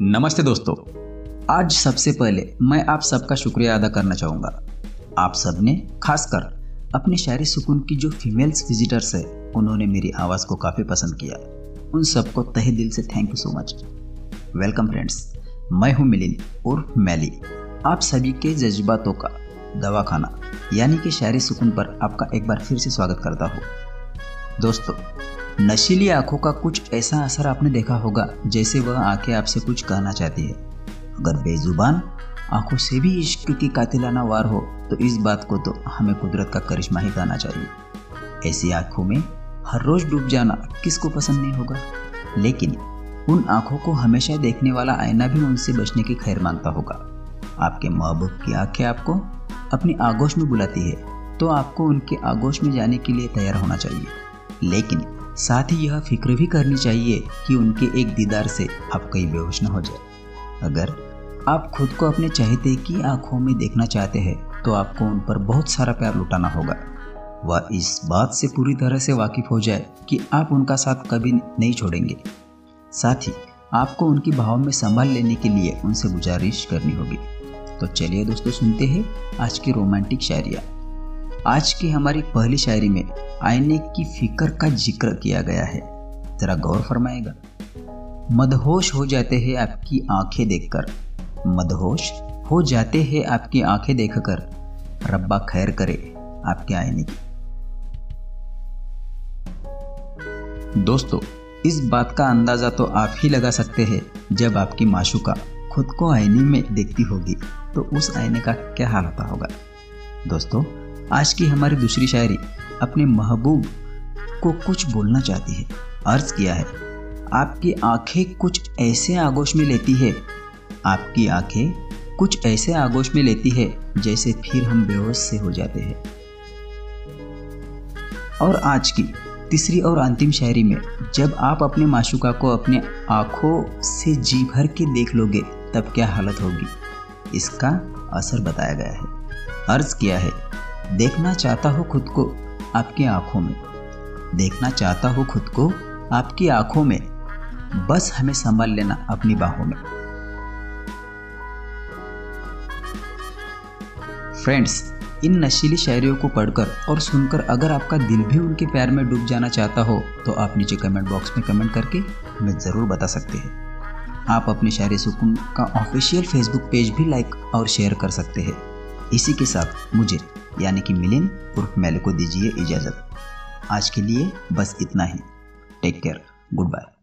नमस्ते दोस्तों। आज सबसे पहले मैं आप सबका शुक्रिया अदा करना चाहूँगा। आप सबने खासकर अपने शायरी सुकून की जो फीमेल्स विजिटर्स है, उन्होंने मेरी आवाज़ को काफ़ी पसंद किया। उन सबको तहे दिल से thank you so much welcome friends मैं हूँ मिलिन और मैली। आप सभी के जज्बातों का दवाखाना यानी कि शायरी सुकून पर आपका एक बार फिर से स्वागत करता हूँ। दोस्तों नशीली आँखों का कुछ ऐसा असर आपने देखा होगा, जैसे वह आँखें आपसे कुछ कहना चाहती है। अगर बेजुबान आँखों से भी इश्क की कातिलाना वार हो तो इस बात को तो हमें कुदरत का करिश्मा ही कहना चाहिए। ऐसी आँखों में हर रोज डूब जाना किसको पसंद नहीं होगा? लेकिन उन आँखों को हमेशा देखने वाला आईना भी उनसे बचने की खैर माँगता होगा। आपके महबूब की आँखें आपको अपनी आगोश में बुलाती है तो आपको उनके आगोश में जाने के लिए तैयार होना चाहिए। लेकिन साथ ही यह फ़िक्र भी करनी चाहिए कि उनके एक दीदार से आप कहीं बेहोश न हो जाए। अगर आप खुद को अपने चाहते की आँखों में देखना चाहते हैं तो आपको उन पर बहुत सारा प्यार लुटाना होगा। वह इस बात से पूरी तरह से वाकिफ हो जाए कि आप उनका साथ कभी नहीं छोड़ेंगे। साथ ही आपको उनकी भाव में संभाल लेने के लिए उनसे गुजारिश करनी होगी। तो चलिए दोस्तों, सुनते हैं आज की रोमांटिक शायरिया। आज की हमारी पहली शायरी में आईने की फ़िक्र का ज़िक्र किया गया है। जरा गौर फरमाएगा। मदहोश हो जाते हैं आपकी आँखें देखकर। मदहोश हो जाते हैं आपकी आँखें देखकर। रब्बा खैर करे आपके आईने की। दोस्तों, इस बात का अंदाज़ा तो आप ही लगा सकते हैं, जब आपकी माशुका खुद को आईने में देखती होगी तो उस आईने का क्या हाल होता होगा। दोस्तों, आज की हमारी दूसरी शायरी अपने महबूब को कुछ बोलना चाहती है। अर्ज़ किया है। आपकी आँखें कुछ ऐसे आगोश में लेती है। आपकी आँखें कुछ ऐसे आगोश में लेती है, जैसे फिर हम बेहोश से हो जाते हैं। और आज की तीसरी और अंतिम शायरी में, जब आप अपने माशुका को अपने आँखों से जी भर के देख लोगे, तब क्या हालत होगी? इसका असर बताया गया है। अर्ज़ किया है, देखना चाहता हो खुद को आपकी आँखों में। देखना चाहता हो खुद को, आपकी आँखों में। बस हमें संभाल लेना अपनी बाहों में। फ्रेंड्स इन नशीली शायरियों को पढ़कर और सुनकर अगर आपका दिल भी उनके प्यार में डूब जाना चाहता हो तो आप नीचे कमेंट बॉक्स में कमेंट करके हमें ज़रूर बता सकते हैं। आप अपने शायरी सुकून का ऑफिशियल फेसबुक पेज भी लाइक और शेयर कर सकते हैं। इसी के साथ मुझे यानी कि मिलिन उर्फ़ मेले को दीजिए इजाज़त। आज के लिए बस इतना ही। Take care goodbye